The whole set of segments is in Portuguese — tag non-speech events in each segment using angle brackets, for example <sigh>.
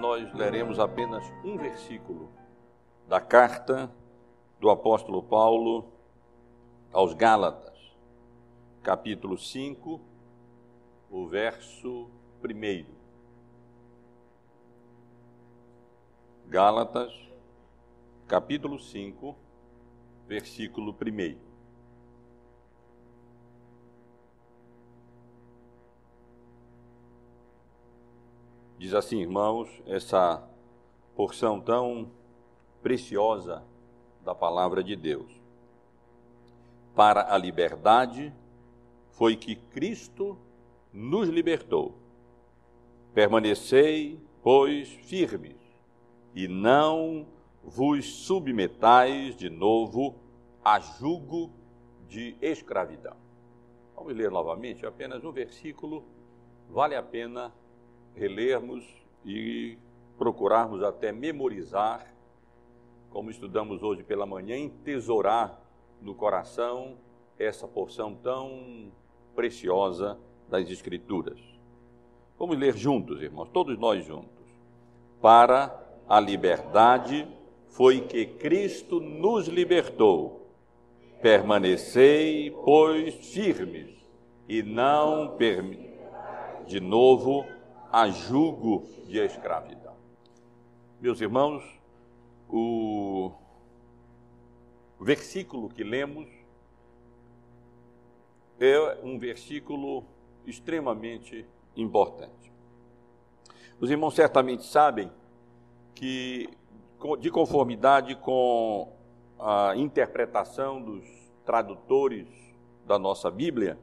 Nós leremos apenas um versículo da carta do apóstolo Paulo aos Gálatas, capítulo 5, o verso 1. Gálatas, capítulo 5, versículo 1. Diz assim, irmãos, essa porção tão preciosa da palavra de Deus. Para a liberdade foi que Cristo nos libertou. Permanecei, pois, firmes, e não vos submetais de novo a jugo de escravidão. Vamos ler novamente, apenas um versículo, vale a pena relermos e procurarmos até memorizar, como estudamos hoje pela manhã, entesourar no coração essa porção tão preciosa das Escrituras. Vamos ler juntos, irmãos, todos nós juntos. Para a liberdade foi que Cristo nos libertou. Permanecei, pois, firmes e não de novo a jugo de escravidão. Meus irmãos, o versículo que lemos é um versículo extremamente importante. Os irmãos certamente sabem que, de conformidade com a interpretação dos tradutores da nossa Bíblia,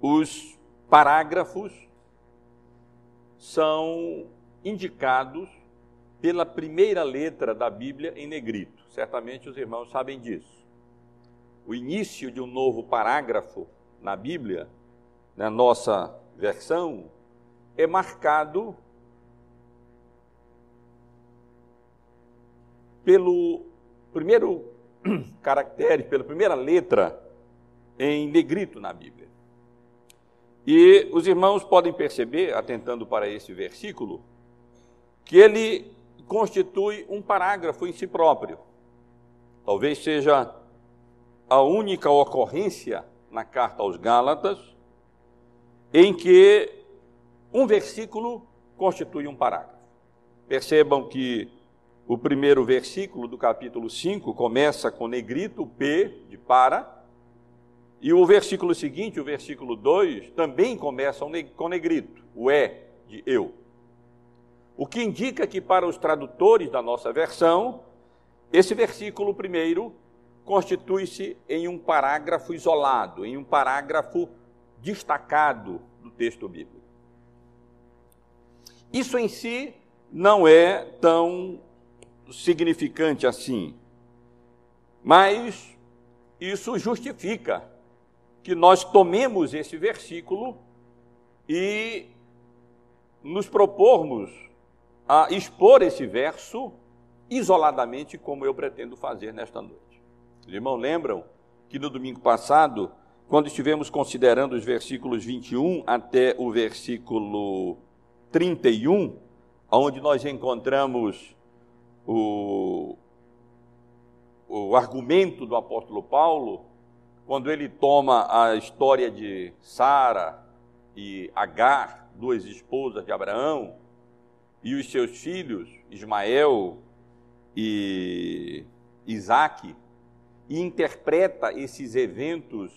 os parágrafos são indicados pela primeira letra da Bíblia em negrito. Certamente os irmãos sabem disso. O início de um novo parágrafo na Bíblia, na nossa versão, é marcado pelo primeiro <clears throat> caractere, pela primeira letra em negrito na Bíblia. E os irmãos podem perceber, atentando para esse versículo, que ele constitui um parágrafo em si próprio. Talvez seja a única ocorrência na carta aos Gálatas em que um versículo constitui um parágrafo. Percebam que o primeiro versículo do capítulo 5 começa com negrito P de para, e o versículo seguinte, o versículo 2, também começa com negrito, o é de eu. O que indica que para os tradutores da nossa versão, esse versículo primeiro constitui-se em um parágrafo isolado, em um parágrafo destacado do texto bíblico. Isso em si não é tão significante assim, mas isso justifica que nós tomemos esse versículo e nos propormos a expor esse verso isoladamente, como eu pretendo fazer nesta noite. Os irmãos lembram que no domingo passado, quando estivemos considerando os versículos 21 até o versículo 31, onde nós encontramos o, o argumento do apóstolo Paulo quando ele toma a história de Sara e Agar, duas esposas de Abraão, e os seus filhos, Ismael e Isaac, e interpreta esses eventos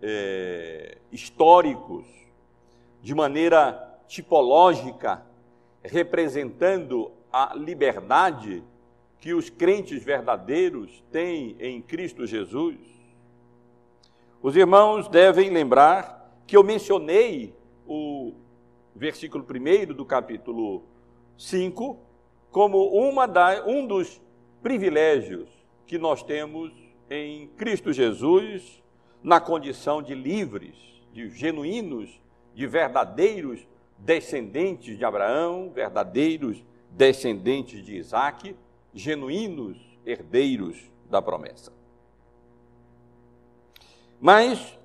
é, históricos de maneira tipológica, representando a liberdade que os crentes verdadeiros têm em Cristo Jesus, os irmãos devem lembrar que eu mencionei o versículo 1 do capítulo 5 como uma da, um dos privilégios que nós temos em Cristo Jesus na condição de livres, de genuínos, de verdadeiros descendentes de Abraão, verdadeiros descendentes de Isaac, genuínos herdeiros da promessa. Mas,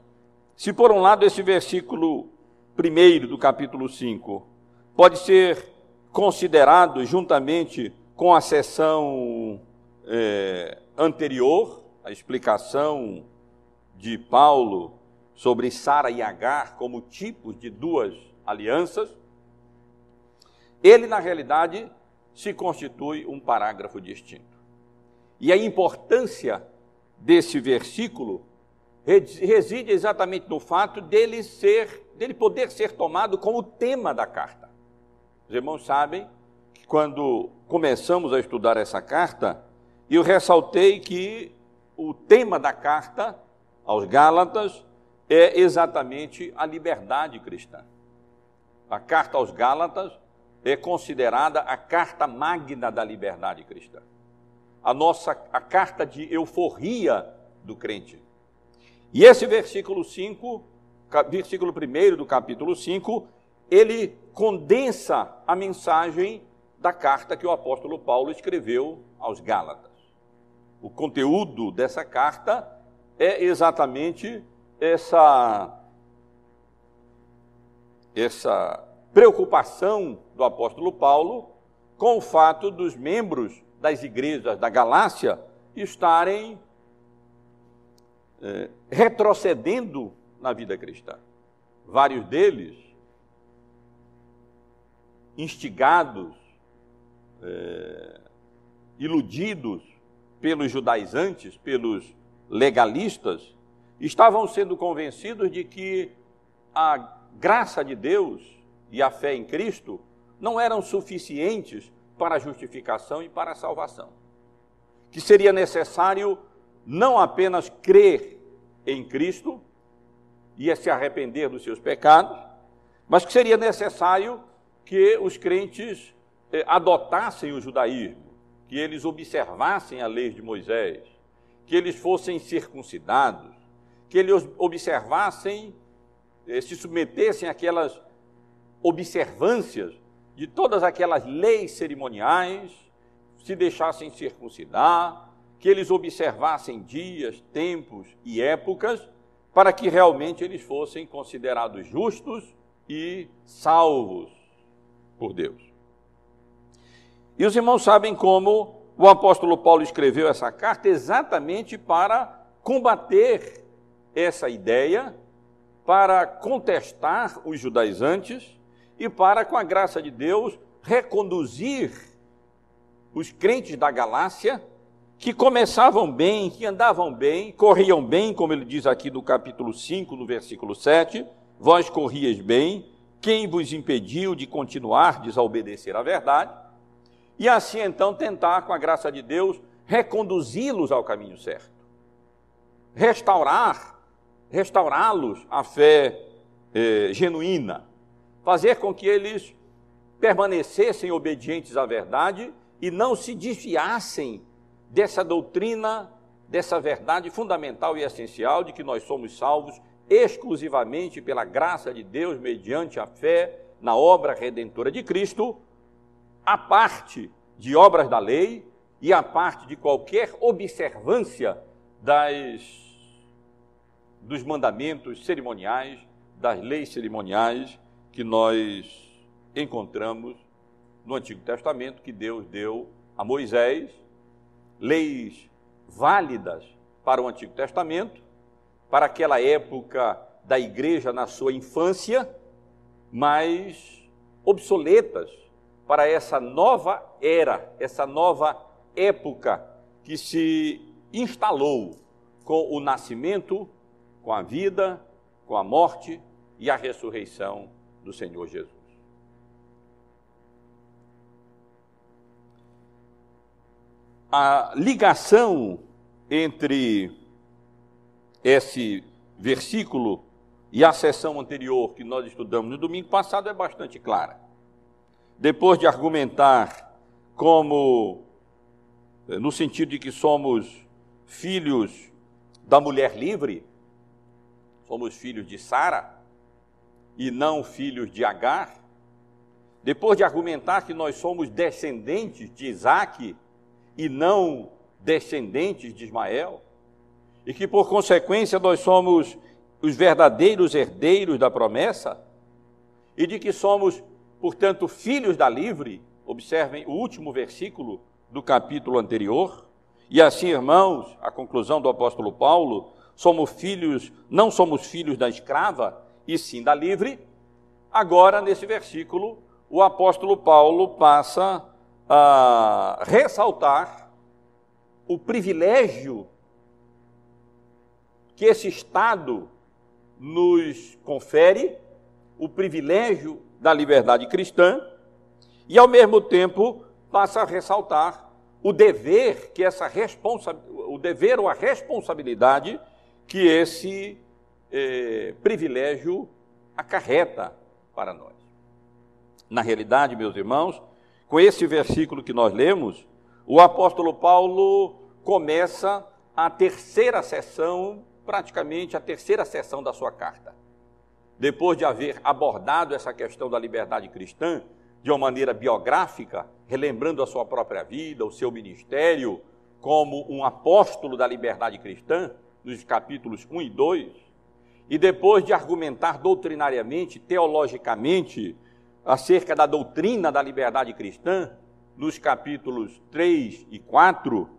se por um lado esse versículo primeiro do capítulo 5 pode ser considerado juntamente com a sessão é, anterior, a explicação de Paulo sobre Sara e Agar como tipos de duas alianças, ele, na realidade, se constitui um parágrafo distinto. E a importância desse versículo reside exatamente no fato dele ser, dele poder ser tomado como tema da carta. Os irmãos sabem que quando começamos a estudar essa carta, eu ressaltei que o tema da carta aos Gálatas é exatamente a liberdade cristã. A carta aos Gálatas é considerada a carta magna da liberdade cristã. A nossa a carta de euforia do crente. E esse versículo 5, versículo 1 do capítulo 5, ele condensa a mensagem da carta que o apóstolo Paulo escreveu aos Gálatas. O conteúdo dessa carta é exatamente essa essa preocupação do apóstolo Paulo com o fato dos membros das igrejas da Galácia estarem é, retrocedendo na vida cristã. Vários deles, instigados, é, iludidos pelos judaizantes, pelos legalistas, estavam sendo convencidos de que a graça de Deus e a fé em Cristo não eram suficientes para a justificação e para a salvação. Que seria necessário não apenas crer em Cristo e se arrepender dos seus pecados, mas que seria necessário que os crentes eh, adotassem o judaísmo, que eles observassem a lei de Moisés, que eles fossem circuncidados, que eles observassem, eh, se submetessem àquelas observâncias de todas aquelas leis cerimoniais, se deixassem circuncidar, que eles observassem dias, tempos e épocas, para que realmente eles fossem considerados justos e salvos por Deus. E os irmãos sabem como o apóstolo Paulo escreveu essa carta exatamente para combater essa ideia, para contestar os judaizantes e para, com a graça de Deus, reconduzir os crentes da Galácia que começavam bem, que andavam bem, corriam bem, como ele diz aqui no capítulo 5, no versículo 7, vós corrieis bem, quem vos impediu de continuar a obedecer à verdade? E assim então tentar, com a graça de Deus, reconduzi-los ao caminho certo. Restaurar, restaurá-los à fé eh, genuína. Fazer com que eles permanecessem obedientes à verdade e não se desviassem dessa doutrina, dessa verdade fundamental e essencial de que nós somos salvos exclusivamente pela graça de Deus, mediante a fé na obra redentora de Cristo, a parte de obras da lei e a parte de qualquer observância das dos mandamentos cerimoniais, das leis cerimoniais que nós encontramos no Antigo Testamento que Deus deu a Moisés leis válidas para o Antigo Testamento, para aquela época da igreja na sua infância, mas obsoletas para essa nova era, essa nova época que se instalou com o nascimento, com a vida, com a morte e a ressurreição do Senhor Jesus. A ligação entre esse versículo e a sessão anterior que nós estudamos no domingo passado é bastante clara. Depois de argumentar como, eh, no sentido de que somos filhos da mulher livre, somos filhos de Sara e não filhos de Agar, depois de argumentar que nós somos descendentes de Isaac e não descendentes de Ismael, e que por consequência nós somos os verdadeiros herdeiros da promessa, e de que somos portanto, filhos da livre, observem o último versículo do capítulo anterior. E assim, irmãos, a conclusão do apóstolo Paulo, somos filhos, não somos filhos da escrava, e sim da livre. Agora, nesse versículo, o apóstolo Paulo passa a ressaltar o privilégio que esse Estado nos confere, o privilégio da liberdade cristã, e ao mesmo tempo passa a ressaltar o dever que essa responsa o dever ou a responsabilidade que esse eh, privilégio acarreta para nós. Na realidade, meus irmãos, com esse versículo que nós lemos, o apóstolo Paulo começa a terceira sessão, praticamente a terceira sessão da sua carta. Depois de haver abordado essa questão da liberdade cristã de uma maneira biográfica, relembrando a sua própria vida, o seu ministério como um apóstolo da liberdade cristã, nos capítulos 1 e 2, e depois de argumentar doutrinariamente, teologicamente, acerca da doutrina da liberdade cristã, nos capítulos 3 e 4,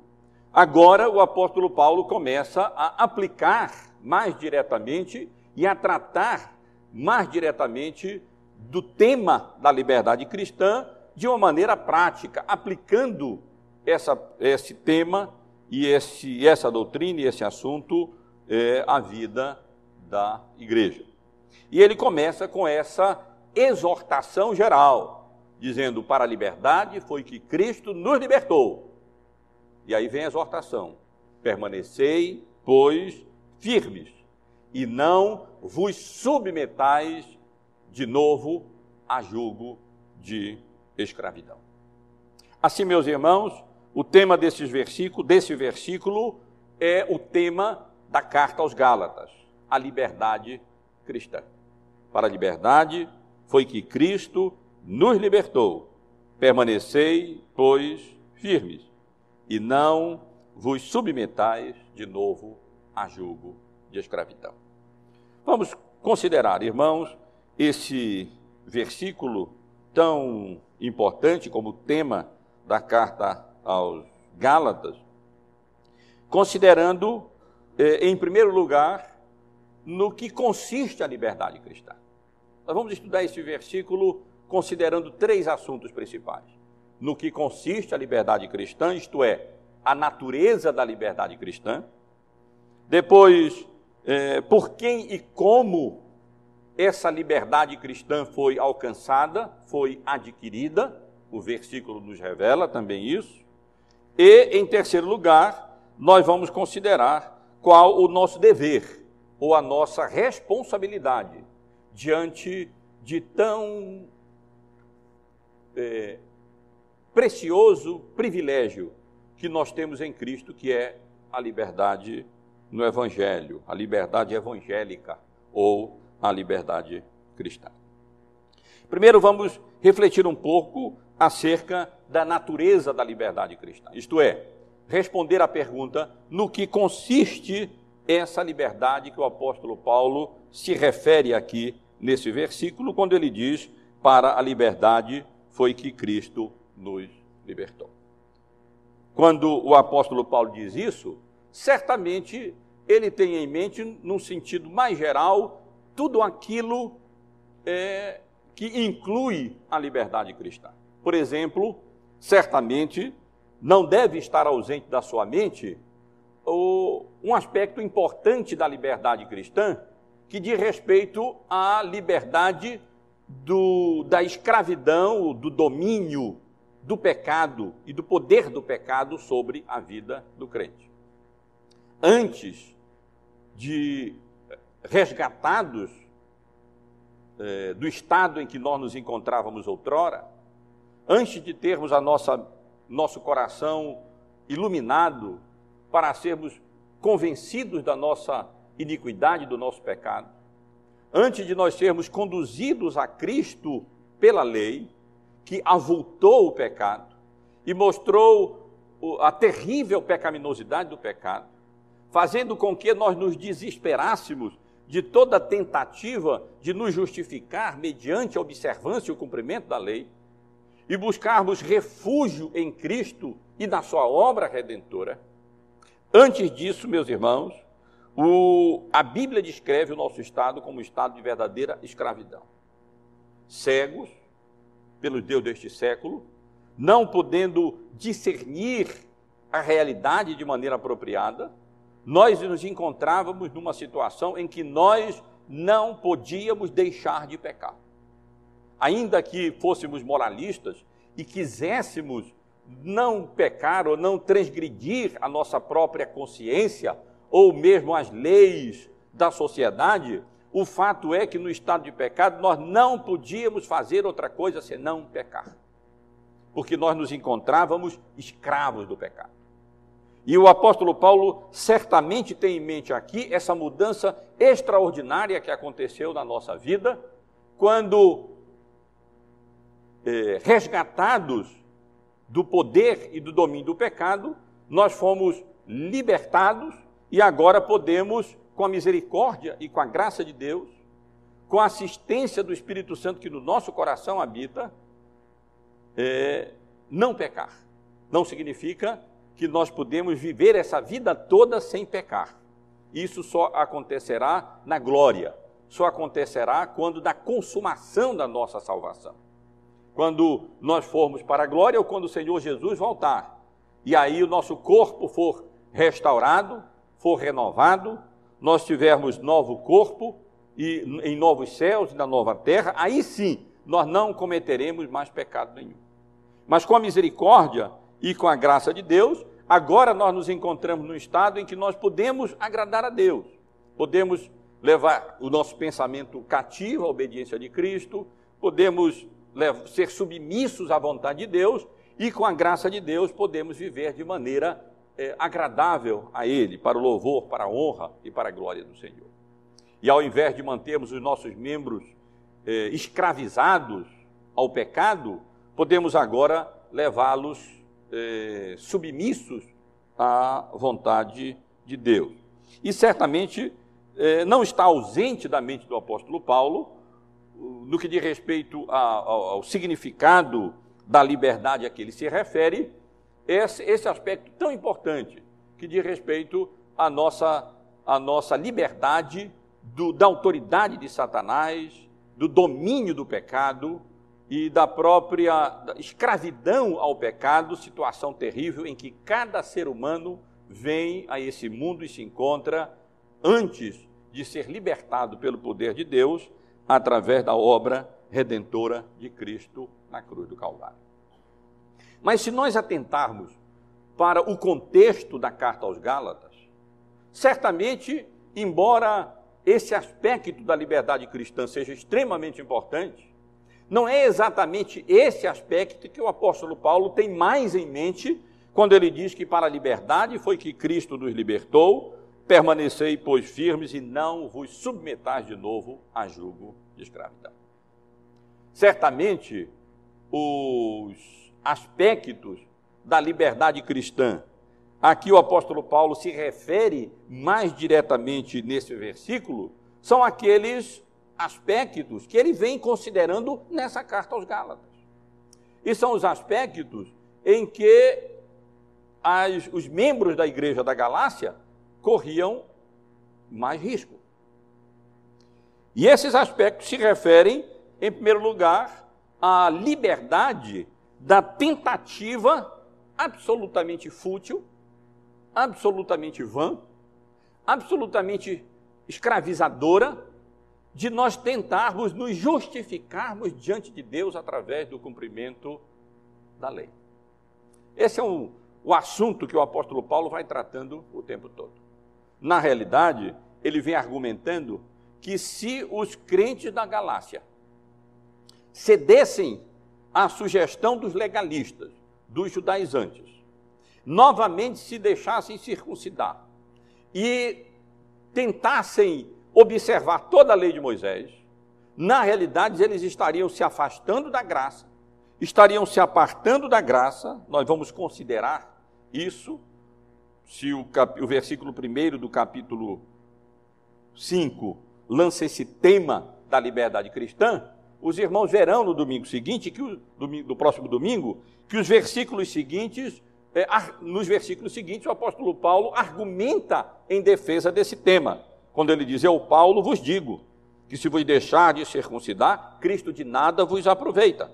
agora o apóstolo Paulo começa a aplicar mais diretamente e a tratar mais diretamente do tema da liberdade cristã de uma maneira prática, aplicando essa, esse tema e esse, essa doutrina e esse assunto é, à vida da igreja. E ele começa com essa exortação geral, dizendo: para a liberdade foi que Cristo nos libertou. E aí vem a exortação: permanecei, pois, firmes, e não vos submetais de novo a julgo de escravidão. Assim, meus irmãos, o tema desses versículos, desse versículo é o tema da carta aos Gálatas, a liberdade cristã. Para a liberdade foi que Cristo nos libertou. Permanecei, pois, firmes, e não vos submetais de novo a julgo de escravidão. Vamos considerar, irmãos, esse versículo tão importante como tema da carta aos Gálatas, considerando, eh, em primeiro lugar, no que consiste a liberdade cristã. Nós vamos estudar esse versículo considerando três assuntos principais. No que consiste a liberdade cristã, isto é, a natureza da liberdade cristã. Depois, é, por quem e como essa liberdade cristã foi alcançada, foi adquirida. O versículo nos revela também isso. E, em terceiro lugar, nós vamos considerar qual o nosso dever ou a nossa responsabilidade diante de tão é, precioso privilégio que nós temos em Cristo, que é a liberdade no Evangelho, a liberdade evangélica ou a liberdade cristã. Primeiro, vamos refletir um pouco acerca da natureza da liberdade cristã, isto é, responder à pergunta no que consiste essa liberdade que o apóstolo Paulo se refere aqui nesse versículo, quando ele diz: Para a liberdade foi que Cristo nos libertou. Quando o apóstolo Paulo diz isso, certamente ele tem em mente, num sentido mais geral, tudo aquilo é, que inclui a liberdade cristã. Por exemplo, certamente não deve estar ausente da sua mente o, um aspecto importante da liberdade cristã, que diz respeito à liberdade do, da escravidão, do domínio do pecado e do poder do pecado sobre a vida do crente. Antes de resgatados eh, do estado em que nós nos encontrávamos outrora, antes de termos a nossa nosso coração iluminado para sermos convencidos da nossa iniquidade, do nosso pecado, antes de nós sermos conduzidos a Cristo pela lei, que avultou o pecado e mostrou a terrível pecaminosidade do pecado, fazendo com que nós nos desesperássemos de toda tentativa de nos justificar mediante a observância e o cumprimento da lei, e buscarmos refúgio em Cristo e na sua obra redentora. Antes disso, meus irmãos, o, a Bíblia descreve o nosso estado como um estado de verdadeira escravidão. Cegos pelo Deus deste século, não podendo discernir a realidade de maneira apropriada, nós nos encontrávamos numa situação em que nós não podíamos deixar de pecar. Ainda que fôssemos moralistas e quiséssemos não pecar ou não transgredir a nossa própria consciência ou mesmo as leis da sociedade, o fato é que no estado de pecado nós não podíamos fazer outra coisa senão pecar. Porque nós nos encontrávamos escravos do pecado. E o apóstolo Paulo certamente tem em mente aqui essa mudança extraordinária que aconteceu na nossa vida, quando eh, resgatados do poder e do domínio do pecado, nós fomos libertados e agora podemos, com a misericórdia e com a graça de Deus, com a assistência do Espírito Santo que no nosso coração habita, é, não pecar. Não significa que nós podemos viver essa vida toda sem pecar. Isso só acontecerá na glória, só acontecerá quando da consumação da nossa salvação. Quando nós formos para a glória ou quando o Senhor Jesus voltar. E aí o nosso corpo for restaurado, for renovado, nós tivermos novo corpo e em novos céus e na nova terra, aí sim nós não cometeremos mais pecado nenhum. Mas com a misericórdia e com a graça de Deus, agora nós nos encontramos num estado em que nós podemos agradar a Deus, podemos levar o nosso pensamento cativo à obediência de Cristo, podemos ser submissos à vontade de Deus e com a graça de Deus podemos viver de maneira é, agradável a Ele, para o louvor, para a honra e para a glória do Senhor. E ao invés de mantermos os nossos membros é, escravizados ao pecado, podemos agora levá-los é, submissos à vontade de Deus. E certamente é, não está ausente da mente do apóstolo Paulo, no que diz respeito ao, ao significado da liberdade a que ele se refere, esse, esse aspecto tão importante que diz respeito à nossa, à nossa liberdade do, da autoridade de Satanás, do domínio do pecado e da própria escravidão ao pecado, situação terrível em que cada ser humano vem a esse mundo e se encontra antes de ser libertado pelo poder de Deus através da obra redentora de Cristo na cruz do Calvário. Mas se nós atentarmos para o contexto da carta aos Gálatas, certamente, embora esse aspecto da liberdade cristã seja extremamente importante, não é exatamente esse aspecto que o apóstolo Paulo tem mais em mente quando ele diz que para a liberdade foi que Cristo nos libertou, permanecei, pois, firmes e não vos submetais de novo a julgo de escravidão. Certamente, os aspectos da liberdade cristã, aqui o apóstolo Paulo se refere mais diretamente nesse versículo, são aqueles aspectos que ele vem considerando nessa carta aos Gálatas. E são os aspectos em que as, os membros da igreja da Galácia corriam mais risco. E esses aspectos se referem, em primeiro lugar, à liberdade da tentativa absolutamente fútil, absolutamente vã, absolutamente escravizadora de nós tentarmos nos justificarmos diante de Deus através do cumprimento da lei. Esse é um, o assunto que o apóstolo Paulo vai tratando o tempo todo. Na realidade, ele vem argumentando que se os crentes da Galácia cedessem à sugestão dos legalistas, dos judaizantes, novamente se deixassem circuncidar e tentassem observar toda a lei de Moisés, na realidade eles estariam se afastando da graça, estariam se apartando da graça, nós vamos considerar isso, se o, cap, o versículo 1 do capítulo 5, lança esse tema da liberdade cristã, os irmãos verão no domingo seguinte, que o, domingo, do próximo domingo, que os versículos seguintes, é, nos versículos seguintes, o apóstolo Paulo argumenta em defesa desse tema, quando ele diz: Eu, Paulo, vos digo que se vos deixar de circuncidar, Cristo de nada vos aproveita.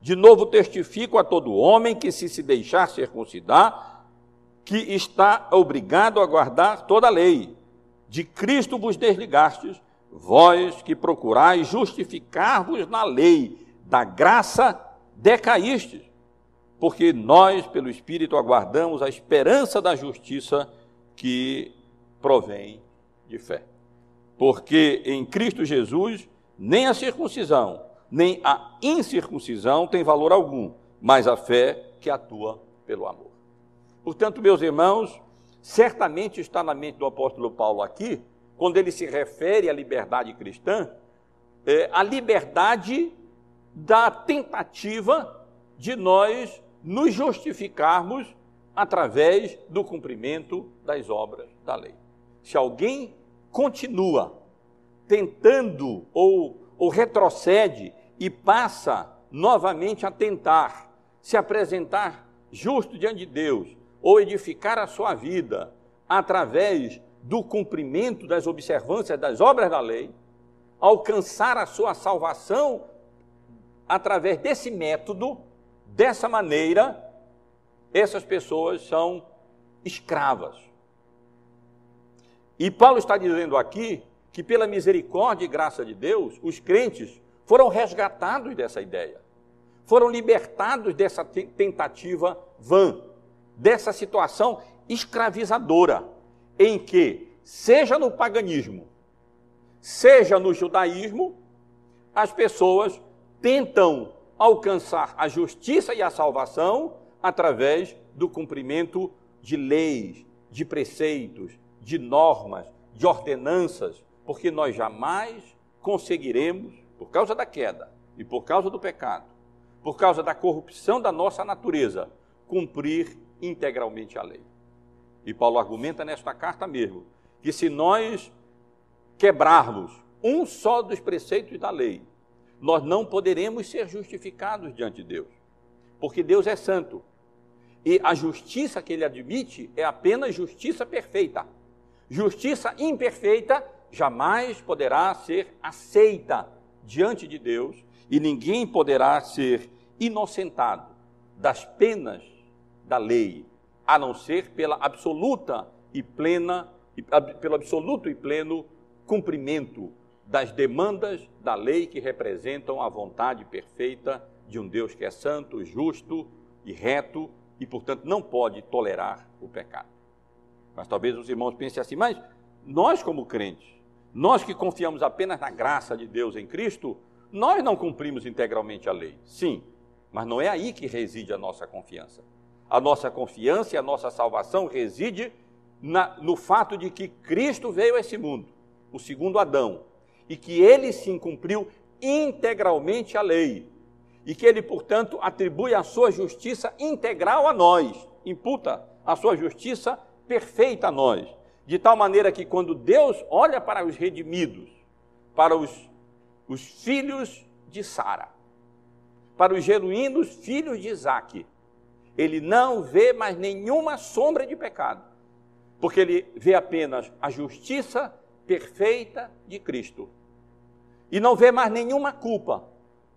De novo testifico a todo homem que, se se deixar circuncidar, que está obrigado a guardar toda a lei. De Cristo vos desligastes, vós que procurais justificar-vos na lei, da graça decaístes, porque nós, pelo Espírito, aguardamos a esperança da justiça que provém de fé. Porque em Cristo Jesus, nem a circuncisão, nem a incircuncisão tem valor algum, mas a fé que atua pelo amor. Portanto, meus irmãos, certamente está na mente do apóstolo Paulo aqui, quando ele se refere à liberdade cristã, é, a liberdade da tentativa de nós nos justificarmos através do cumprimento das obras da lei. Se alguém continua tentando ou, ou retrocede e passa novamente a tentar se apresentar justo diante de Deus ou edificar a sua vida através do cumprimento das observâncias das obras da lei, alcançar a sua salvação através desse método, dessa maneira, essas pessoas são escravas. E Paulo está dizendo aqui que, pela misericórdia e graça de Deus, os crentes foram resgatados dessa ideia, foram libertados dessa tentativa vã, dessa situação escravizadora, em que, seja no paganismo, seja no judaísmo, as pessoas tentam alcançar a justiça e a salvação através do cumprimento de leis, de preceitos, de normas, de ordenanças, porque nós jamais conseguiremos, por causa da queda e por causa do pecado, por causa da corrupção da nossa natureza, cumprir integralmente a lei. E Paulo argumenta nesta carta mesmo que se nós quebrarmos um só dos preceitos da lei, nós não poderemos ser justificados diante de Deus, porque Deus é santo. E a justiça que ele admite é apenas justiça perfeita. Justiça imperfeita jamais poderá ser aceita diante de Deus e ninguém poderá ser inocentado das penas da lei, a não ser pela absoluta e plena, pelo absoluto e pleno cumprimento das demandas da lei que representam a vontade perfeita de um Deus que é santo, justo e reto e, portanto, não pode tolerar o pecado. Mas talvez os irmãos pensem assim, mas nós, como crentes, nós que confiamos apenas na graça de Deus em Cristo, nós não cumprimos integralmente a lei. Sim, mas não é aí que reside a nossa confiança. A nossa confiança e a nossa salvação reside na, no fato de que Cristo veio a esse mundo, o segundo Adão, e que ele sim cumpriu integralmente a lei, e que ele, portanto, atribui a sua justiça integral a nós, imputa a sua justiça perfeita a nós, de tal maneira que quando Deus olha para os redimidos, para os, os filhos de Sara, para os genuínos filhos de Isaac, ele não vê mais nenhuma sombra de pecado, porque ele vê apenas a justiça perfeita de Cristo. E não vê mais nenhuma culpa,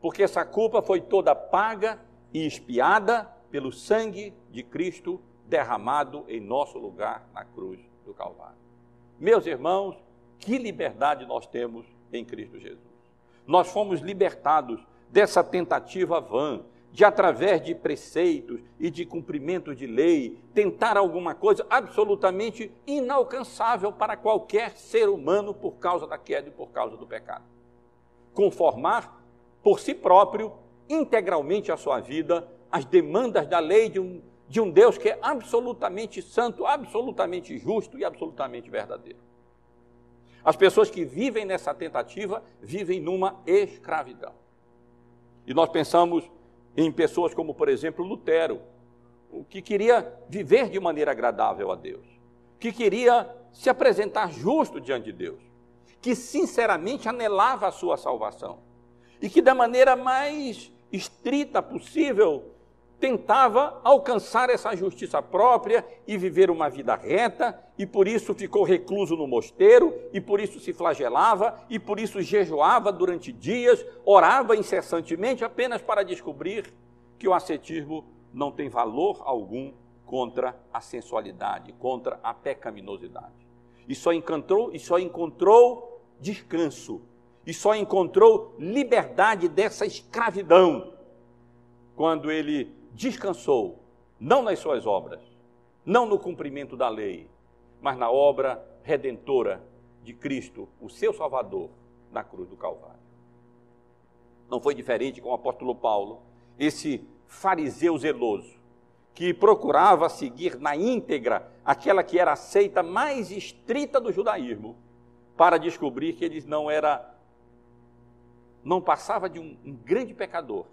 porque essa culpa foi toda paga e expiada pelo sangue de Cristo derramado em nosso lugar na cruz do Calvário. Meus irmãos, que liberdade nós temos em Cristo Jesus. Nós fomos libertados dessa tentativa vã de, através de preceitos e de cumprimento de lei, tentar alguma coisa absolutamente inalcançável para qualquer ser humano por causa da queda e por causa do pecado. Conformar por si próprio, integralmente a sua vida, as demandas da lei de um de um Deus que é absolutamente santo, absolutamente justo e absolutamente verdadeiro. As pessoas que vivem nessa tentativa vivem numa escravidão. E nós pensamos em pessoas como, por exemplo, Lutero, que queria viver de maneira agradável a Deus, que queria se apresentar justo diante de Deus, que sinceramente anelava a sua salvação e que, da maneira mais estrita possível, tentava alcançar essa justiça própria e viver uma vida reta, e por isso ficou recluso no mosteiro, e por isso se flagelava, e por isso jejuava durante dias, orava incessantemente apenas para descobrir que o ascetismo não tem valor algum contra a sensualidade, contra a pecaminosidade. E só encontrou, e só encontrou descanso, e só encontrou liberdade dessa escravidão quando ele descansou, não nas suas obras, não no cumprimento da lei, mas na obra redentora de Cristo, o seu Salvador, na cruz do Calvário. Não foi diferente com o apóstolo Paulo, esse fariseu zeloso, que procurava seguir na íntegra aquela que era a seita mais estrita do judaísmo, para descobrir que ele não era, não passava de um, um grande pecador,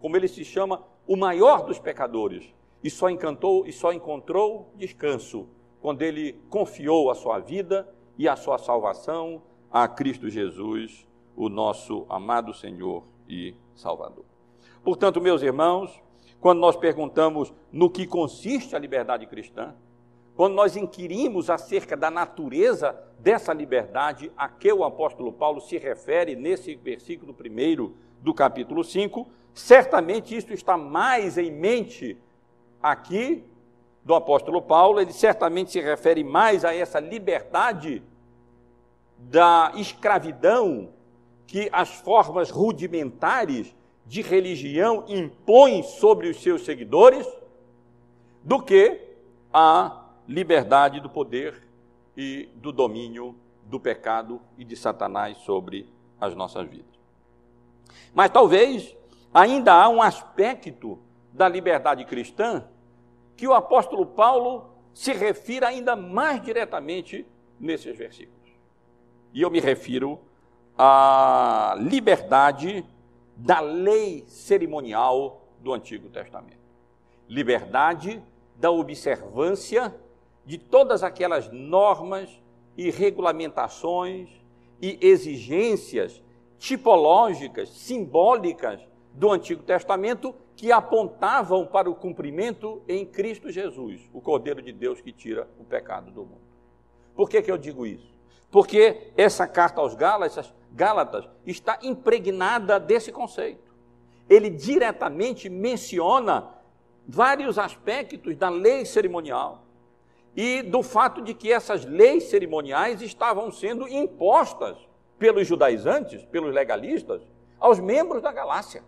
como ele se chama, o maior dos pecadores, e só encantou e só encontrou descanso quando ele confiou a sua vida e a sua salvação a Cristo Jesus, o nosso amado Senhor e Salvador. Portanto, meus irmãos, quando nós perguntamos no que consiste a liberdade cristã, quando nós inquirimos acerca da natureza dessa liberdade a que o apóstolo Paulo se refere nesse versículo primeiro do capítulo 5, certamente isso está mais em mente aqui do apóstolo Paulo, ele certamente se refere mais a essa liberdade da escravidão que as formas rudimentares de religião impõem sobre os seus seguidores, do que a liberdade do poder e do domínio do pecado e de Satanás sobre as nossas vidas. Mas talvez ainda há um aspecto da liberdade cristã que o apóstolo Paulo se refira ainda mais diretamente nesses versículos. E eu me refiro à liberdade da lei cerimonial do Antigo Testamento. Liberdade da observância de todas aquelas normas e regulamentações e exigências tipológicas, simbólicas do Antigo Testamento que apontavam para o cumprimento em Cristo Jesus, o Cordeiro de Deus que tira o pecado do mundo. Por que, que eu digo isso? Porque essa carta aos Gálatas, Gálatas está impregnada desse conceito. Ele diretamente menciona vários aspectos da lei cerimonial e do fato de que essas leis cerimoniais estavam sendo impostas pelos judaizantes, pelos legalistas, aos membros da Galácia.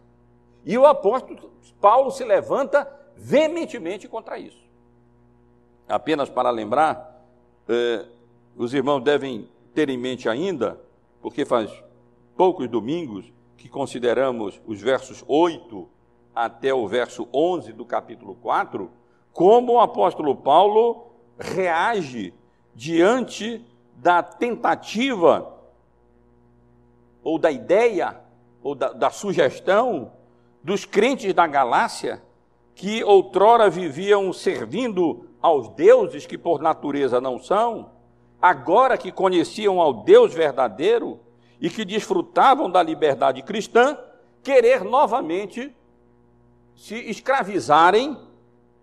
E o apóstolo Paulo se levanta veementemente contra isso. Apenas para lembrar, eh, os irmãos devem ter em mente ainda, porque faz poucos domingos que consideramos os versos 8 até o verso 11 do capítulo 4, como o apóstolo Paulo reage diante da tentativa ou da ideia ou da, da sugestão dos crentes da Galácia, que outrora viviam servindo aos deuses que por natureza não são, agora que conheciam ao Deus verdadeiro e que desfrutavam da liberdade cristã, querer novamente se escravizarem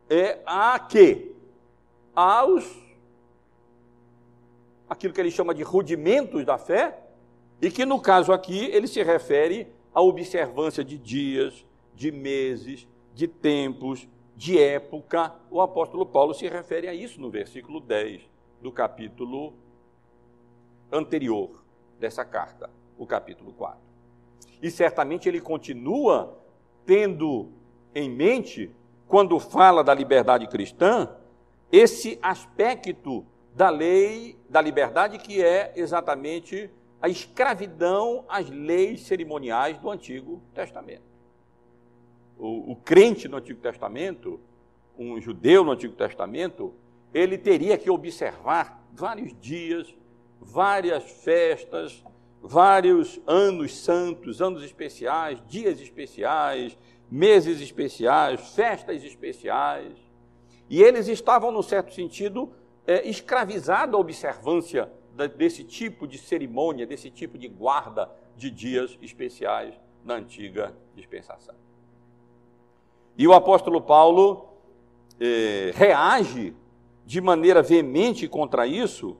é, a quê? Aos aquilo que ele chama de rudimentos da fé, e que no caso aqui ele se refere à observância de dias, de meses, de tempos, de época. O apóstolo Paulo se refere a isso no versículo 10 do capítulo anterior dessa carta, o capítulo 4. E certamente ele continua tendo em mente, quando fala da liberdade cristã, esse aspecto da lei, da liberdade, que é exatamente a escravidão às leis cerimoniais do Antigo Testamento o, o crente no Antigo Testamento, um judeu no Antigo Testamento, ele teria que observar vários dias, várias festas, vários anos santos, anos especiais, dias especiais, meses especiais, festas especiais. E eles estavam, no certo sentido, é, escravizados à observância desse tipo de cerimônia, desse tipo de guarda de dias especiais na antiga dispensação. E o apóstolo Paulo eh, reage de maneira veemente contra isso,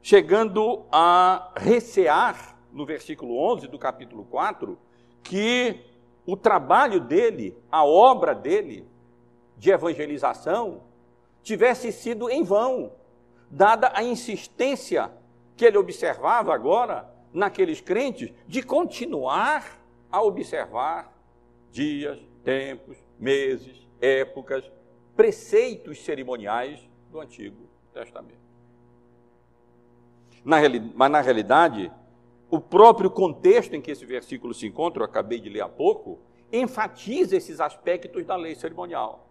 chegando a recear, no versículo 11 do capítulo 4, que o trabalho dele, a obra dele de evangelização, tivesse sido em vão, dada a insistência que ele observava agora naqueles crentes de continuar a observar dias, tempos, meses, épocas, preceitos cerimoniais do Antigo Testamento. Na, mas, na realidade, o próprio contexto em que esse versículo se encontra, eu acabei de ler há pouco, enfatiza esses aspectos da lei cerimonial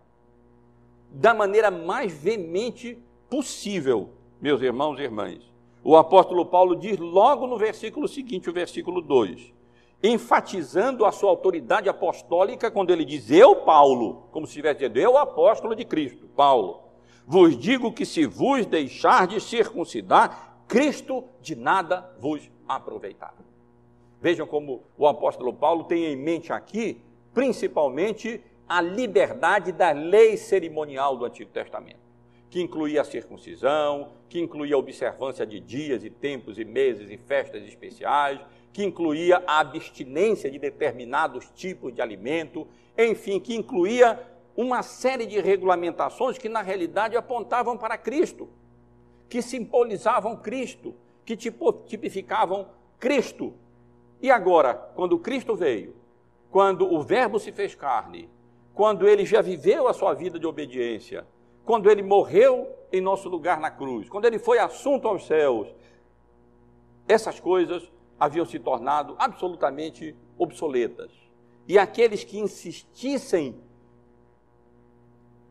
da maneira mais veemente possível, meus irmãos e irmãs. O apóstolo Paulo diz logo no versículo seguinte, o versículo 2, enfatizando a sua autoridade apostólica, quando ele diz: Eu, Paulo, como se estivesse dizendo, eu, apóstolo de Cristo, Paulo, vos digo que se vos deixar de circuncidar, Cristo de nada vos aproveitará. Vejam como o apóstolo Paulo tem em mente aqui, principalmente, a liberdade da lei cerimonial do Antigo Testamento, que incluía a circuncisão, que incluía a observância de dias e tempos e meses e festas especiais, que incluía a abstinência de determinados tipos de alimento, enfim, que incluía uma série de regulamentações que na realidade apontavam para Cristo, que simbolizavam Cristo, que tipificavam Cristo. E agora, quando Cristo veio, quando o Verbo se fez carne, quando ele já viveu a sua vida de obediência, quando ele morreu em nosso lugar na cruz, quando ele foi assunto aos céus, essas coisas haviam se tornado absolutamente obsoletas. E aqueles que insistissem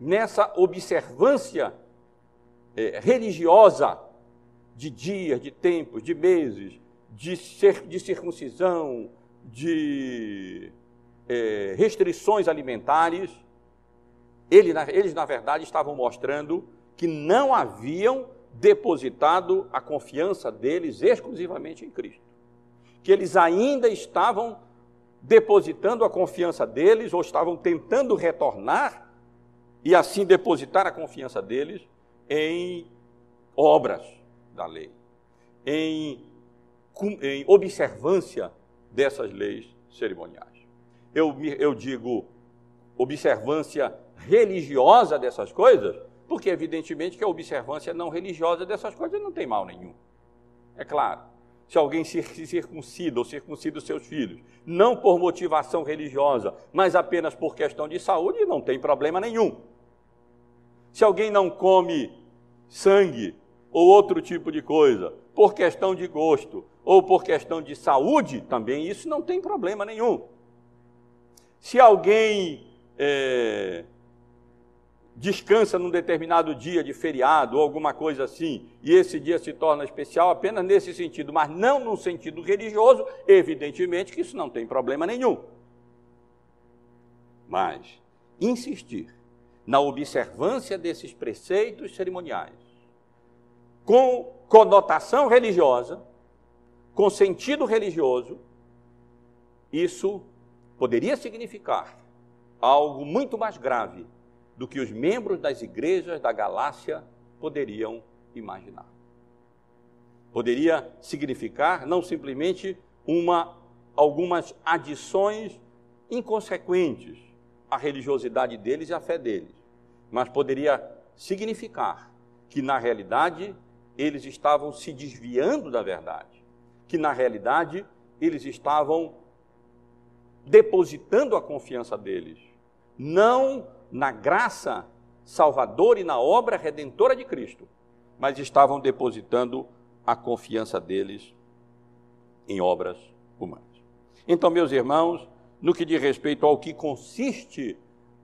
nessa observância é, religiosa de dias, de tempos, de meses, de, de circuncisão, de é, restrições alimentares, eles, na verdade, estavam mostrando que não haviam depositado a confiança deles exclusivamente em Cristo. Que eles ainda estavam depositando a confiança deles, ou estavam tentando retornar e assim depositar a confiança deles em obras da lei, em, em observância dessas leis cerimoniais eu, eu digo observância religiosa dessas coisas, porque evidentemente que a observância não religiosa dessas coisas não tem mal nenhum. É claro. Se alguém se circuncida ou circuncida os seus filhos, não por motivação religiosa, mas apenas por questão de saúde, não tem problema nenhum. Se alguém não come sangue ou outro tipo de coisa, por questão de gosto ou por questão de saúde, também isso não tem problema nenhum. Se alguém é, descansa num determinado dia de feriado ou alguma coisa assim, e esse dia se torna especial apenas nesse sentido, mas não no sentido religioso, evidentemente que isso não tem problema nenhum. Mas insistir na observância desses preceitos cerimoniais com conotação religiosa, com sentido religioso, isso poderia significar algo muito mais grave do que os membros das igrejas da Galácia poderiam imaginar. Poderia significar não simplesmente uma algumas adições inconsequentes à religiosidade deles e à fé deles, mas poderia significar que na realidade eles estavam se desviando da verdade, que na realidade eles estavam depositando a confiança deles, não na graça salvadora e na obra redentora de Cristo, mas estavam depositando a confiança deles em obras humanas. Então, meus irmãos, no que diz respeito ao que consiste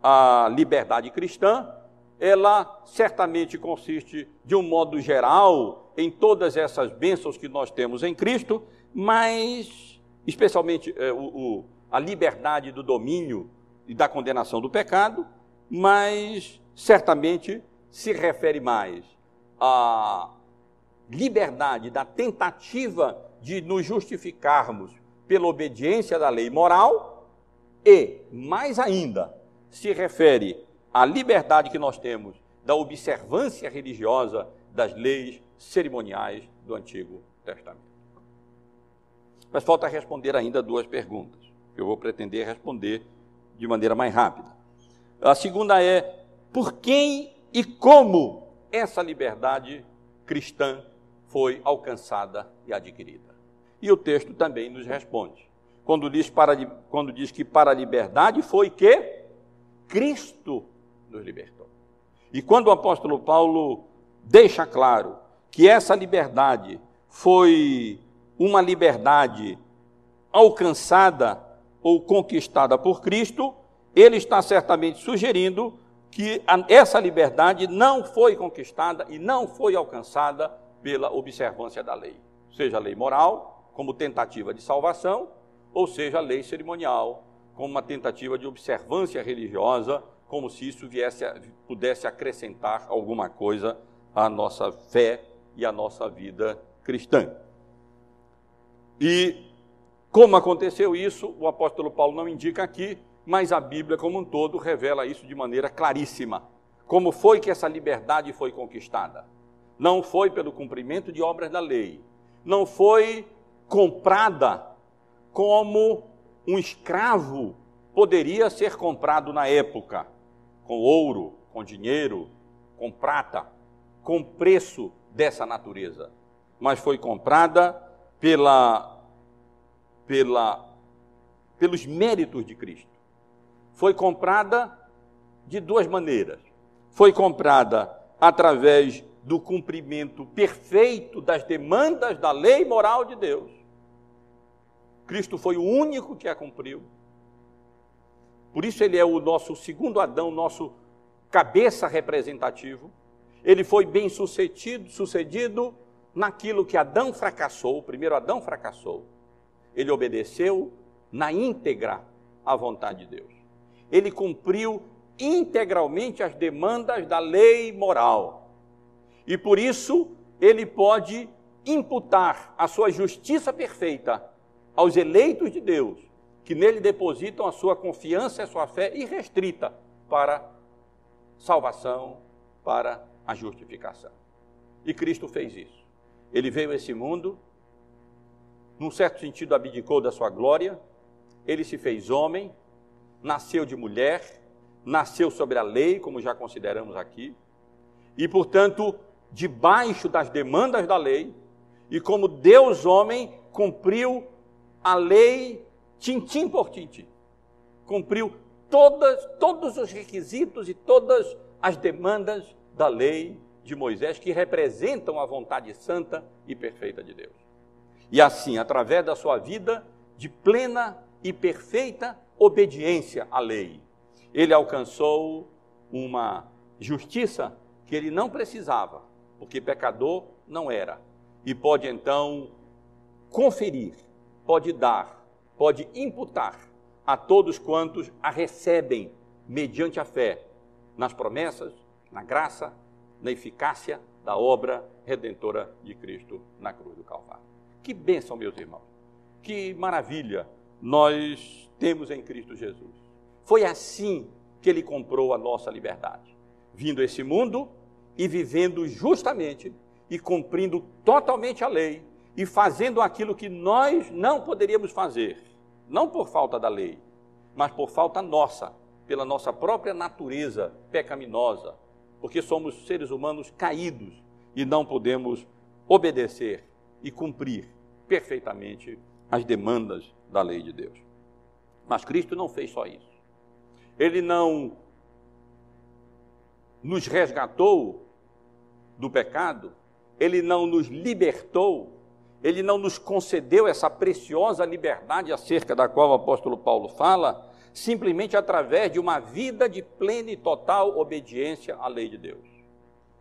a liberdade cristã, ela certamente consiste, de um modo geral, em todas essas bênçãos que nós temos em Cristo, mas, especialmente, é, o, o a liberdade do domínio e da condenação do pecado, mas certamente se refere mais a liberdade, da tentativa de nos justificarmos pela obediência da lei moral e, mais ainda, se refere à liberdade que nós temos da observância religiosa das leis cerimoniais do Antigo Testamento. Mas falta responder ainda duas perguntas, eu vou pretender responder de maneira mais rápida. A segunda é: por quem e como essa liberdade cristã foi alcançada e adquirida? E o texto também nos responde. Quando diz, para, quando diz que para a liberdade foi que Cristo nos libertou. E quando o apóstolo Paulo deixa claro que essa liberdade foi uma liberdade alcançada ou conquistada por Cristo, ele está certamente sugerindo que essa liberdade não foi conquistada e não foi alcançada pela observância da lei, seja a lei moral, como tentativa de salvação, ou seja, a lei cerimonial, como uma tentativa de observância religiosa, como se isso viesse, pudesse acrescentar alguma coisa à nossa fé e à nossa vida cristã. E como aconteceu isso, o apóstolo Paulo não indica aqui, mas a Bíblia como um todo revela isso de maneira claríssima. Como foi que essa liberdade foi conquistada? Não foi pelo cumprimento de obras da lei, não foi comprada como um escravo poderia ser comprado na época, com ouro, com dinheiro, com prata, com preço dessa natureza, mas foi comprada pela pela, pelos méritos de Cristo. Foi comprada de duas maneiras. Foi comprada através do cumprimento perfeito das demandas da lei moral de Deus. Cristo foi o único que a cumpriu. Por isso ele é o nosso segundo Adão, nosso cabeça representativo. Ele foi bem sucedido, sucedido naquilo que Adão fracassou, o primeiro Adão fracassou ele obedeceu na íntegra à vontade de Deus. Ele cumpriu integralmente as demandas da lei moral. E por isso ele pode imputar a sua justiça perfeita aos eleitos de Deus, que nele depositam a sua confiança e a sua fé irrestrita para salvação, para a justificação. E Cristo fez isso. Ele veio a esse mundo num certo sentido, abdicou da sua glória, ele se fez homem, nasceu de mulher, nasceu sobre a lei, como já consideramos aqui, e, portanto, debaixo das demandas da lei, e como Deus homem, cumpriu a lei tintim por tintim. Cumpriu todas, todos os requisitos e todas as demandas da lei de Moisés, que representam a vontade santa e perfeita de Deus. E assim, através da sua vida de plena e perfeita obediência à lei, ele alcançou uma justiça que ele não precisava, porque pecador não era. E pode então conferir, pode dar, pode imputar a todos quantos a recebem mediante a fé nas promessas, na graça, na eficácia da obra redentora de Cristo na cruz do Calvário. Que bênção, meus irmãos. Que maravilha nós temos em Cristo Jesus. Foi assim que ele comprou a nossa liberdade. Vindo a esse mundo e vivendo justamente e cumprindo totalmente a lei e fazendo aquilo que nós não poderíamos fazer, não por falta da lei, mas por falta nossa, pela nossa própria natureza pecaminosa, porque somos seres humanos caídos e não podemos obedecer e cumprir perfeitamente as demandas da lei de Deus. Mas Cristo não fez só isso. Ele não nos resgatou do pecado, ele não nos libertou, ele não nos concedeu essa preciosa liberdade acerca da qual o apóstolo Paulo fala, simplesmente através de uma vida de plena e total obediência à lei de Deus.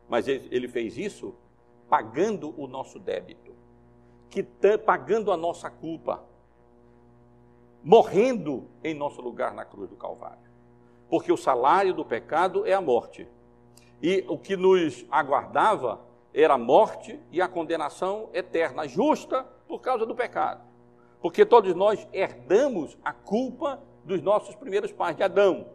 Mas ele fez isso pagando o nosso débito que pagando a nossa culpa, morrendo em nosso lugar na cruz do Calvário. Porque o salário do pecado é a morte. E o que nos aguardava era a morte e a condenação eterna, justa por causa do pecado. Porque todos nós herdamos a culpa dos nossos primeiros pais, de Adão.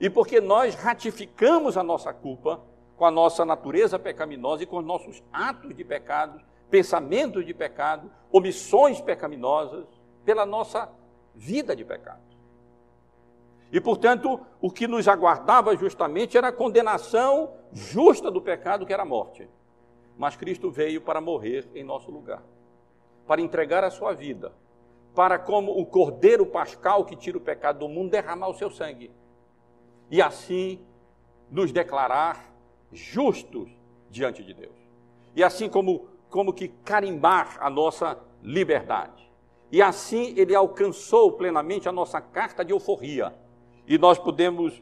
E porque nós ratificamos a nossa culpa com a nossa natureza pecaminosa e com os nossos atos de pecado, pensamentos de pecado, omissões pecaminosas, pela nossa vida de pecado. E, portanto, o que nos aguardava justamente era a condenação justa do pecado, que era a morte. Mas Cristo veio para morrer em nosso lugar, para entregar a sua vida, para, como o cordeiro pascal que tira o pecado do mundo, derramar o seu sangue. E assim nos declarar justos diante de Deus. E assim como, como que carimbar a nossa liberdade. E assim ele alcançou plenamente a nossa carta de euforia. E nós podemos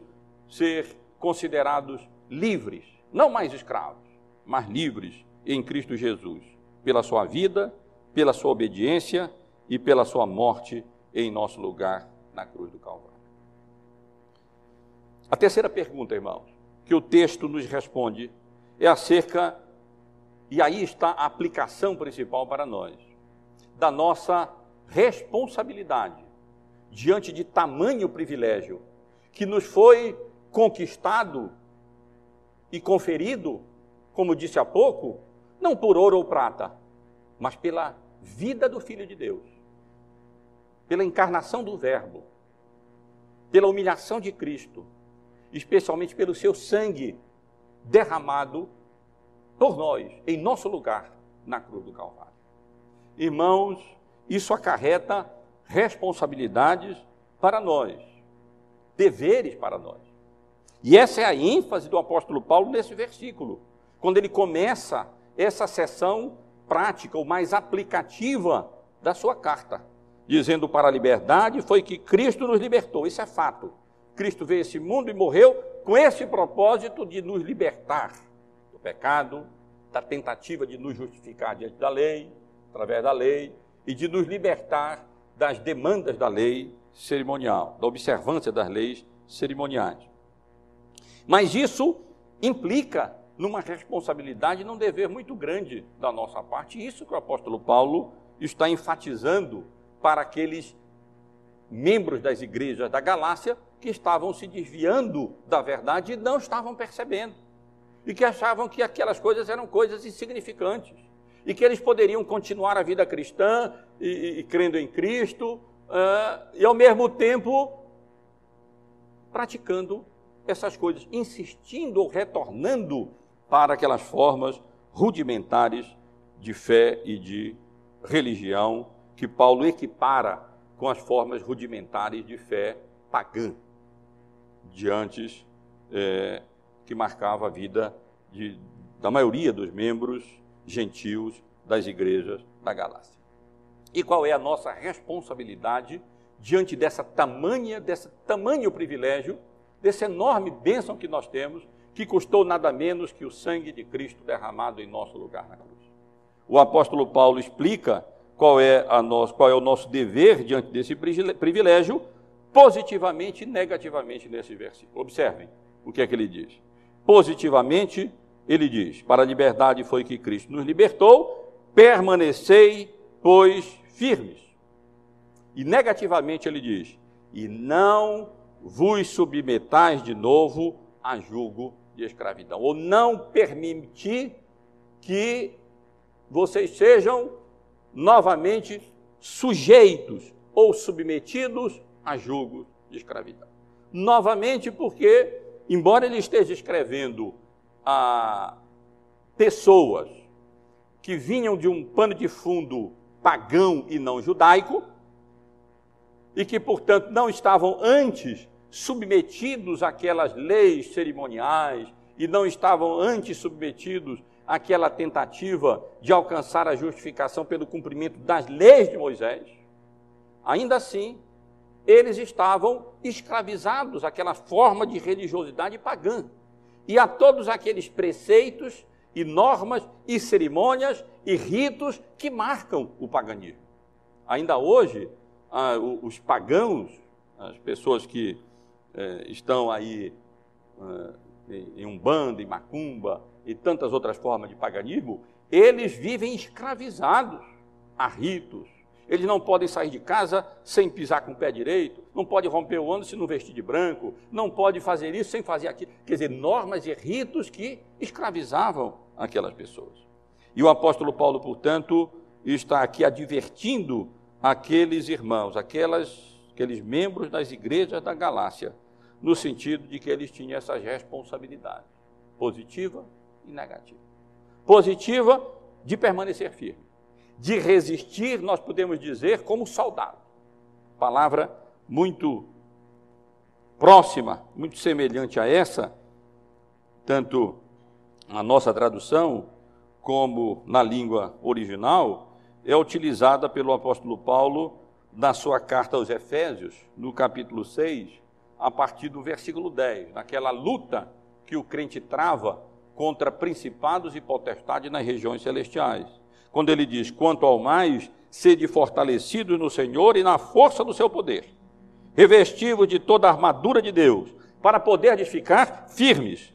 ser considerados livres, não mais escravos, mas livres em Cristo Jesus, pela sua vida, pela sua obediência e pela sua morte em nosso lugar na cruz do Calvário. A terceira pergunta, irmãos, que o texto nos responde é acerca, e aí está a aplicação principal para nós, da nossa responsabilidade diante de tamanho privilégio que nos foi conquistado e conferido, como disse há pouco, não por ouro ou prata, mas pela vida do Filho de Deus, pela encarnação do Verbo, pela humilhação de Cristo, especialmente pelo seu sangue derramado por nós, em nosso lugar, na cruz do Calvário. Irmãos, isso acarreta responsabilidades para nós, deveres para nós. E essa é a ênfase do apóstolo Paulo nesse versículo, quando ele começa essa sessão prática ou mais aplicativa da sua carta, dizendo para a liberdade foi que Cristo nos libertou. Isso é fato. Cristo veio a esse mundo e morreu com esse propósito de nos libertar do pecado, da tentativa de nos justificar diante da lei, através da lei, e de nos libertar das demandas da lei cerimonial, da observância das leis cerimoniais. Mas isso implica numa responsabilidade num dever muito grande da nossa parte, isso que o apóstolo Paulo está enfatizando para aqueles membros das igrejas da Galácia que estavam se desviando da verdade e não estavam percebendo. E que achavam que aquelas coisas eram coisas insignificantes. E que eles poderiam continuar a vida cristã e, e, e crendo em Cristo, uh, e ao mesmo tempo praticando essas coisas, insistindo ou retornando para aquelas formas rudimentares de fé e de religião que Paulo equipara com as formas rudimentares de fé pagã de antes é, que marcava a vida de, da maioria dos membros gentios das igrejas da Galácia. E qual é a nossa responsabilidade diante dessa tamanha, desse tamanho privilégio, dessa enorme bênção que nós temos, que custou nada menos que o sangue de Cristo derramado em nosso lugar na cruz. O apóstolo Paulo explica qual é, a nosso, qual é o nosso dever diante desse privilégio, positivamente e negativamente nesse versículo. Observem o que é que ele diz. Positivamente, ele diz: Para a liberdade foi que Cristo nos libertou, permanecei, pois, firmes. E negativamente ele diz: E não vos submetais de novo a julgo de escravidão, ou não permitir que vocês sejam novamente sujeitos ou submetidos a julgo de escravidão. Novamente, porque, embora ele esteja escrevendo a pessoas que vinham de um pano de fundo pagão e não judaico, e que, portanto, não estavam antes submetidos àquelas leis cerimoniais e não estavam antes submetidos àquela tentativa de alcançar a justificação pelo cumprimento das leis de Moisés, ainda assim, eles estavam escravizados àquela forma de religiosidade pagã e a todos aqueles preceitos e normas e cerimônias e ritos que marcam o paganismo. Ainda hoje, os pagãos, as pessoas que eh, estão aí eh, em Umbanda, em Macumba, e tantas outras formas de paganismo, eles vivem escravizados a ritos. Eles não podem sair de casa sem pisar com o pé direito, não pode romper o ano se não vestir de branco, não pode fazer isso sem fazer aquilo. Quer dizer, normas e ritos que escravizavam aquelas pessoas. E o apóstolo Paulo, portanto, está aqui advertindo aqueles irmãos, aquelas, aqueles membros das igrejas da Galácia, no sentido de que eles tinham essas responsabilidades, positiva e negativa. Positiva, de permanecer firme. De resistir, nós podemos dizer, como soldado. Palavra muito próxima, muito semelhante a essa, tanto na nossa tradução como na língua original, é utilizada pelo apóstolo Paulo na sua carta aos Efésios, no capítulo 6, a partir do versículo 10, naquela luta que o crente trava contra principados e potestades nas regiões celestiais. Quando ele diz: Quanto ao mais, sede fortalecidos no Senhor e na força do seu poder, revestivos de toda a armadura de Deus, para poder ficar firmes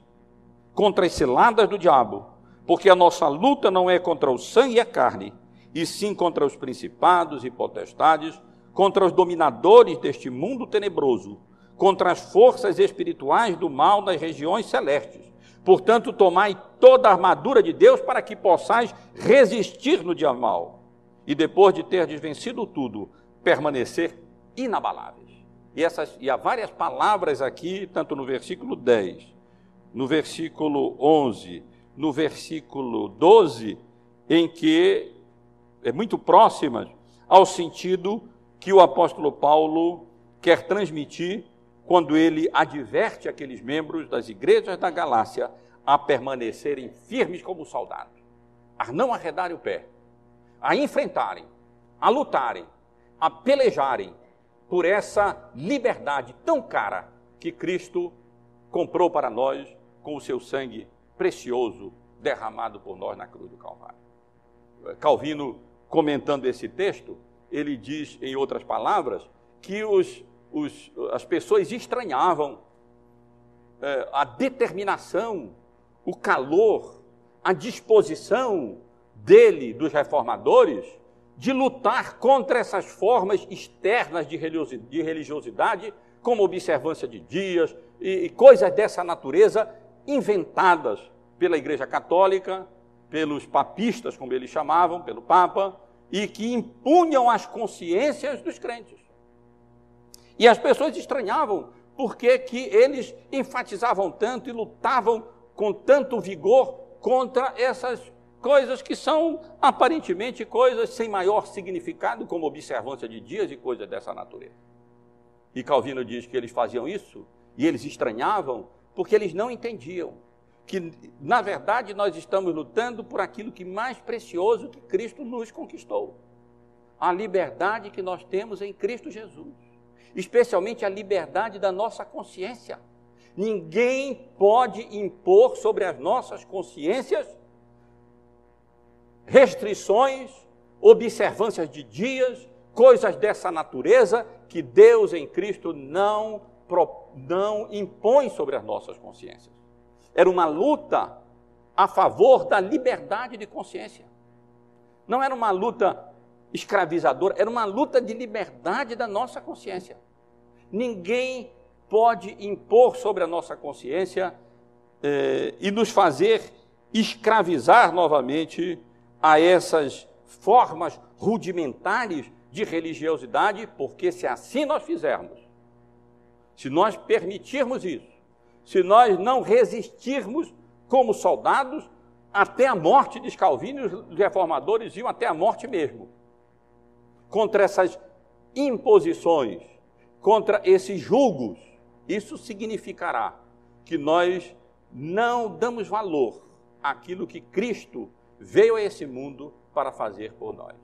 contra as ciladas do diabo, porque a nossa luta não é contra o sangue e a carne, e sim contra os principados e potestades, contra os dominadores deste mundo tenebroso, contra as forças espirituais do mal nas regiões celestes. Portanto, tomai toda a armadura de Deus para que possais resistir no dia mal e depois de ter desvencido tudo, permanecer inabaláveis. E, essas, e há várias palavras aqui, tanto no versículo 10, no versículo 11, no versículo 12, em que é muito próximas ao sentido que o apóstolo Paulo quer transmitir quando ele adverte aqueles membros das igrejas da Galácia a permanecerem firmes como soldados, a não arredarem o pé, a enfrentarem, a lutarem, a pelejarem por essa liberdade tão cara que Cristo comprou para nós com o seu sangue precioso derramado por nós na cruz do Calvário. Calvino comentando esse texto, ele diz, em outras palavras, que os, os, as pessoas estranhavam é, a determinação, o calor, a disposição dele, dos reformadores, de lutar contra essas formas externas de religiosidade, como observância de dias e, e coisas dessa natureza inventadas pela Igreja Católica, pelos papistas, como eles chamavam, pelo Papa, e que impunham as consciências dos crentes. E as pessoas estranhavam porque que eles enfatizavam tanto e lutavam com tanto vigor contra essas coisas que são aparentemente coisas sem maior significado, como observância de dias e coisas dessa natureza. E Calvino diz que eles faziam isso e eles estranhavam porque eles não entendiam que, na verdade, nós estamos lutando por aquilo que mais precioso que Cristo nos conquistou. A liberdade que nós temos em Cristo Jesus. Especialmente a liberdade da nossa consciência. Ninguém pode impor sobre as nossas consciências restrições, observâncias de dias, coisas dessa natureza que Deus em Cristo não, não impõe sobre as nossas consciências. Era uma luta a favor da liberdade de consciência. Não era uma luta escravizadora, era uma luta de liberdade da nossa consciência. Ninguém pode impor sobre a nossa consciência eh, e nos fazer escravizar novamente a essas formas rudimentares de religiosidade, porque se assim nós fizermos, se nós permitirmos isso, se nós não resistirmos como soldados até a morte, diz Calvino, os reformadores iam até a morte mesmo. Contra essas imposições, contra esses julgos, isso significará que nós não damos valor àquilo que Cristo veio a esse mundo para fazer por nós.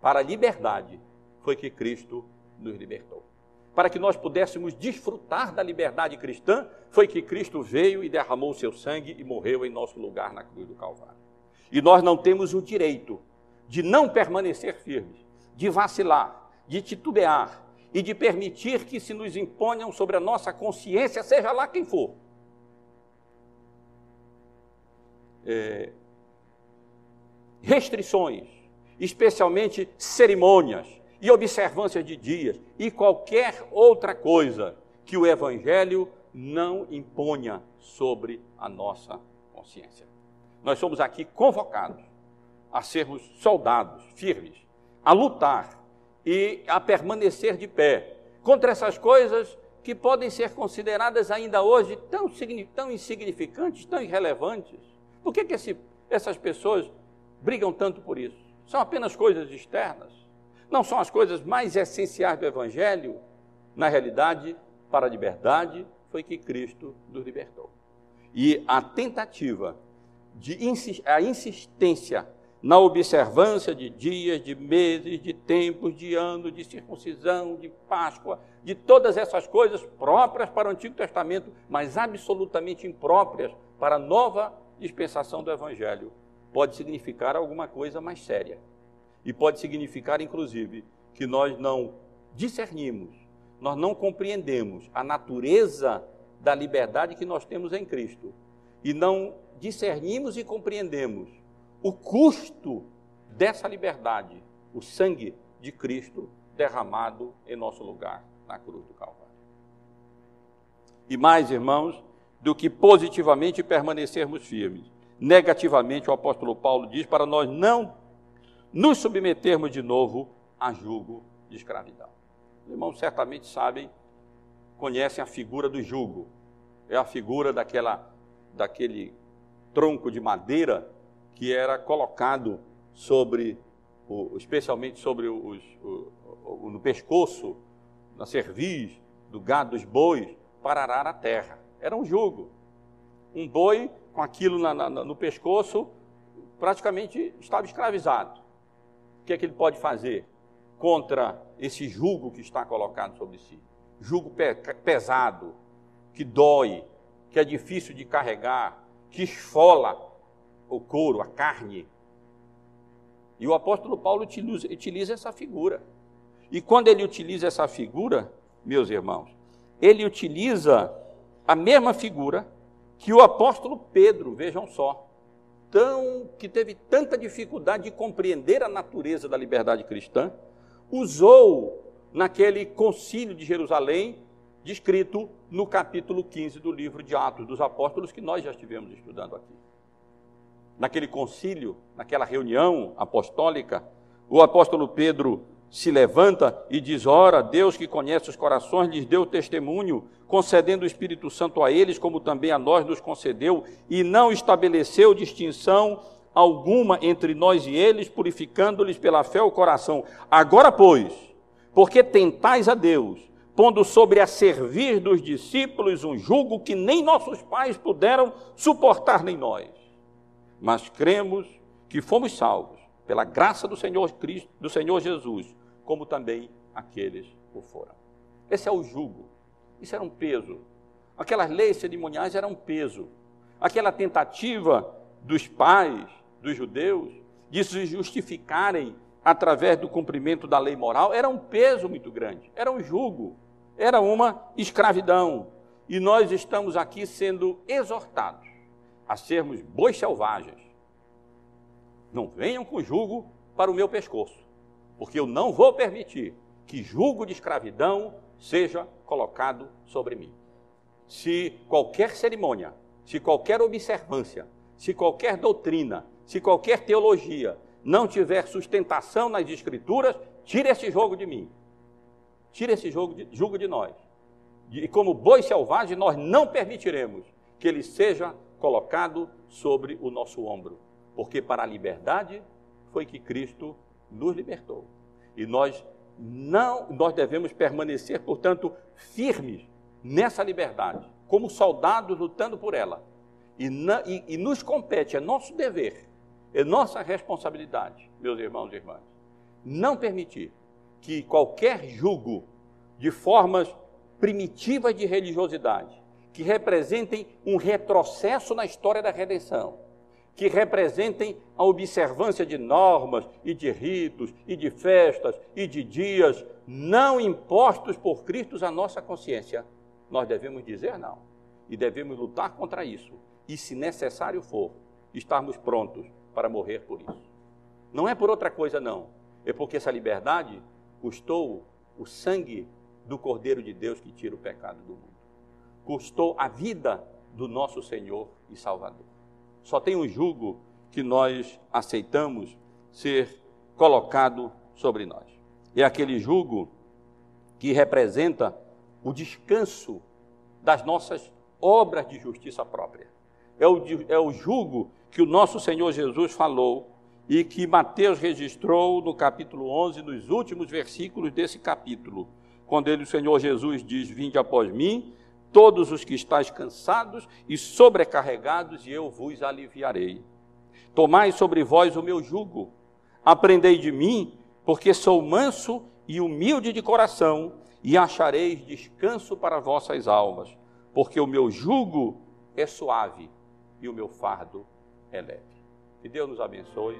Para a liberdade foi que Cristo nos libertou para que nós pudéssemos desfrutar da liberdade cristã, foi que Cristo veio e derramou seu sangue e morreu em nosso lugar na cruz do Calvário. E nós não temos o direito de não permanecer firmes, de vacilar, de titubear e de permitir que se nos imponham sobre a nossa consciência, seja lá quem for. é, restrições, especialmente cerimônias e observâncias de dias e qualquer outra coisa que o Evangelho não imponha sobre a nossa consciência. Nós somos aqui convocados a sermos soldados firmes, a lutar e a permanecer de pé contra essas coisas que podem ser consideradas ainda hoje tão, tão insignificantes, tão irrelevantes. Por que, que esse, essas pessoas brigam tanto por isso? São apenas coisas externas? Não são as coisas mais essenciais do Evangelho? Na realidade, para a liberdade foi que Cristo nos libertou. E a tentativa, de a insistência na observância de dias, de meses, de tempos, de anos, de circuncisão, de Páscoa, de todas essas coisas próprias para o Antigo Testamento, mas absolutamente impróprias para a nova dispensação do Evangelho, pode significar alguma coisa mais séria. E pode significar, inclusive, que nós não discernimos, nós não compreendemos a natureza da liberdade que nós temos em Cristo. E não discernimos e compreendemos o custo dessa liberdade, o sangue de Cristo derramado em nosso lugar na cruz do Calvário. E mais, irmãos, do que positivamente permanecermos firmes, negativamente o apóstolo Paulo diz para nós não nos submetermos de novo a jugo de escravidão. Os irmãos certamente sabem, conhecem a figura do jugo. É a figura daquela, daquele tronco de madeira que era colocado sobre, especialmente sobre os, no pescoço, na cerviz do gado, dos bois, para arar a terra. Era um jugo. Um boi com aquilo na, na, no pescoço praticamente estava escravizado. O que é que ele pode fazer contra esse jugo que está colocado sobre si? Jugo pe pesado, que dói, que é difícil de carregar, que esfola o couro, a carne. E o apóstolo Paulo utiliza, utiliza essa figura. E quando ele utiliza essa figura, meus irmãos, ele utiliza a mesma figura que o apóstolo Pedro, vejam só, tão, que teve tanta dificuldade de compreender a natureza da liberdade cristã, usou naquele concílio de Jerusalém, descrito no capítulo 15 do livro de Atos dos Apóstolos, que nós já estivemos estudando aqui naquele concílio, naquela reunião apostólica, o apóstolo Pedro se levanta e diz: Ora, Deus que conhece os corações lhes deu testemunho, concedendo o Espírito Santo a eles, como também a nós nos concedeu, e não estabeleceu distinção alguma entre nós e eles, purificando-lhes pela fé o coração. Agora, pois, porque tentais a Deus, pondo sobre a servir dos discípulos um jugo que nem nossos pais puderam suportar, nem nós mas cremos que fomos salvos pela graça do Senhor Cristo, do Senhor Jesus, como também aqueles o foram. Esse é o jugo. Isso era um peso. Aquelas leis cerimoniais eram um peso. Aquela tentativa dos pais, dos judeus, de se justificarem através do cumprimento da lei moral era um peso muito grande, era um jugo, era uma escravidão. E nós estamos aqui sendo exortados a sermos bois selvagens. Não venham com jugo para o meu pescoço, porque eu não vou permitir que jugo de escravidão seja colocado sobre mim. Se qualquer cerimônia, se qualquer observância, se qualquer doutrina, se qualquer teologia não tiver sustentação nas Escrituras, tire esse jogo de mim. Tire esse jogo de, jugo de nós. E como boi selvagem, nós não permitiremos que ele seja colocado sobre o nosso ombro, porque para a liberdade foi que Cristo nos libertou. E nós não, nós devemos permanecer, portanto, firmes nessa liberdade, como soldados lutando por ela. E, na, e, e nos compete, é nosso dever, é nossa responsabilidade, meus irmãos e irmãs, não permitir que qualquer jugo de formas primitivas de religiosidade que representem um retrocesso na história da redenção, que representem a observância de normas e de ritos e de festas e de dias não impostos por Cristo à nossa consciência. Nós devemos dizer não e devemos lutar contra isso. E, se necessário for, estarmos prontos para morrer por isso. Não é por outra coisa, não. É porque essa liberdade custou o sangue do Cordeiro de Deus que tira o pecado do mundo. Custou a vida do nosso Senhor e Salvador. Só tem um jugo que nós aceitamos ser colocado sobre nós. É aquele jugo que representa o descanso das nossas obras de justiça própria. É o, é o jugo que o nosso Senhor Jesus falou e que Mateus registrou no capítulo 11, nos últimos versículos desse capítulo, quando ele, o Senhor Jesus diz: Vinde após mim, todos os que estáis cansados e sobrecarregados, e eu vos aliviarei. Tomai sobre vós o meu jugo, aprendei de mim, porque sou manso e humilde de coração, e achareis descanso para vossas almas, porque o meu jugo é suave e o meu fardo é leve. Que Deus nos abençoe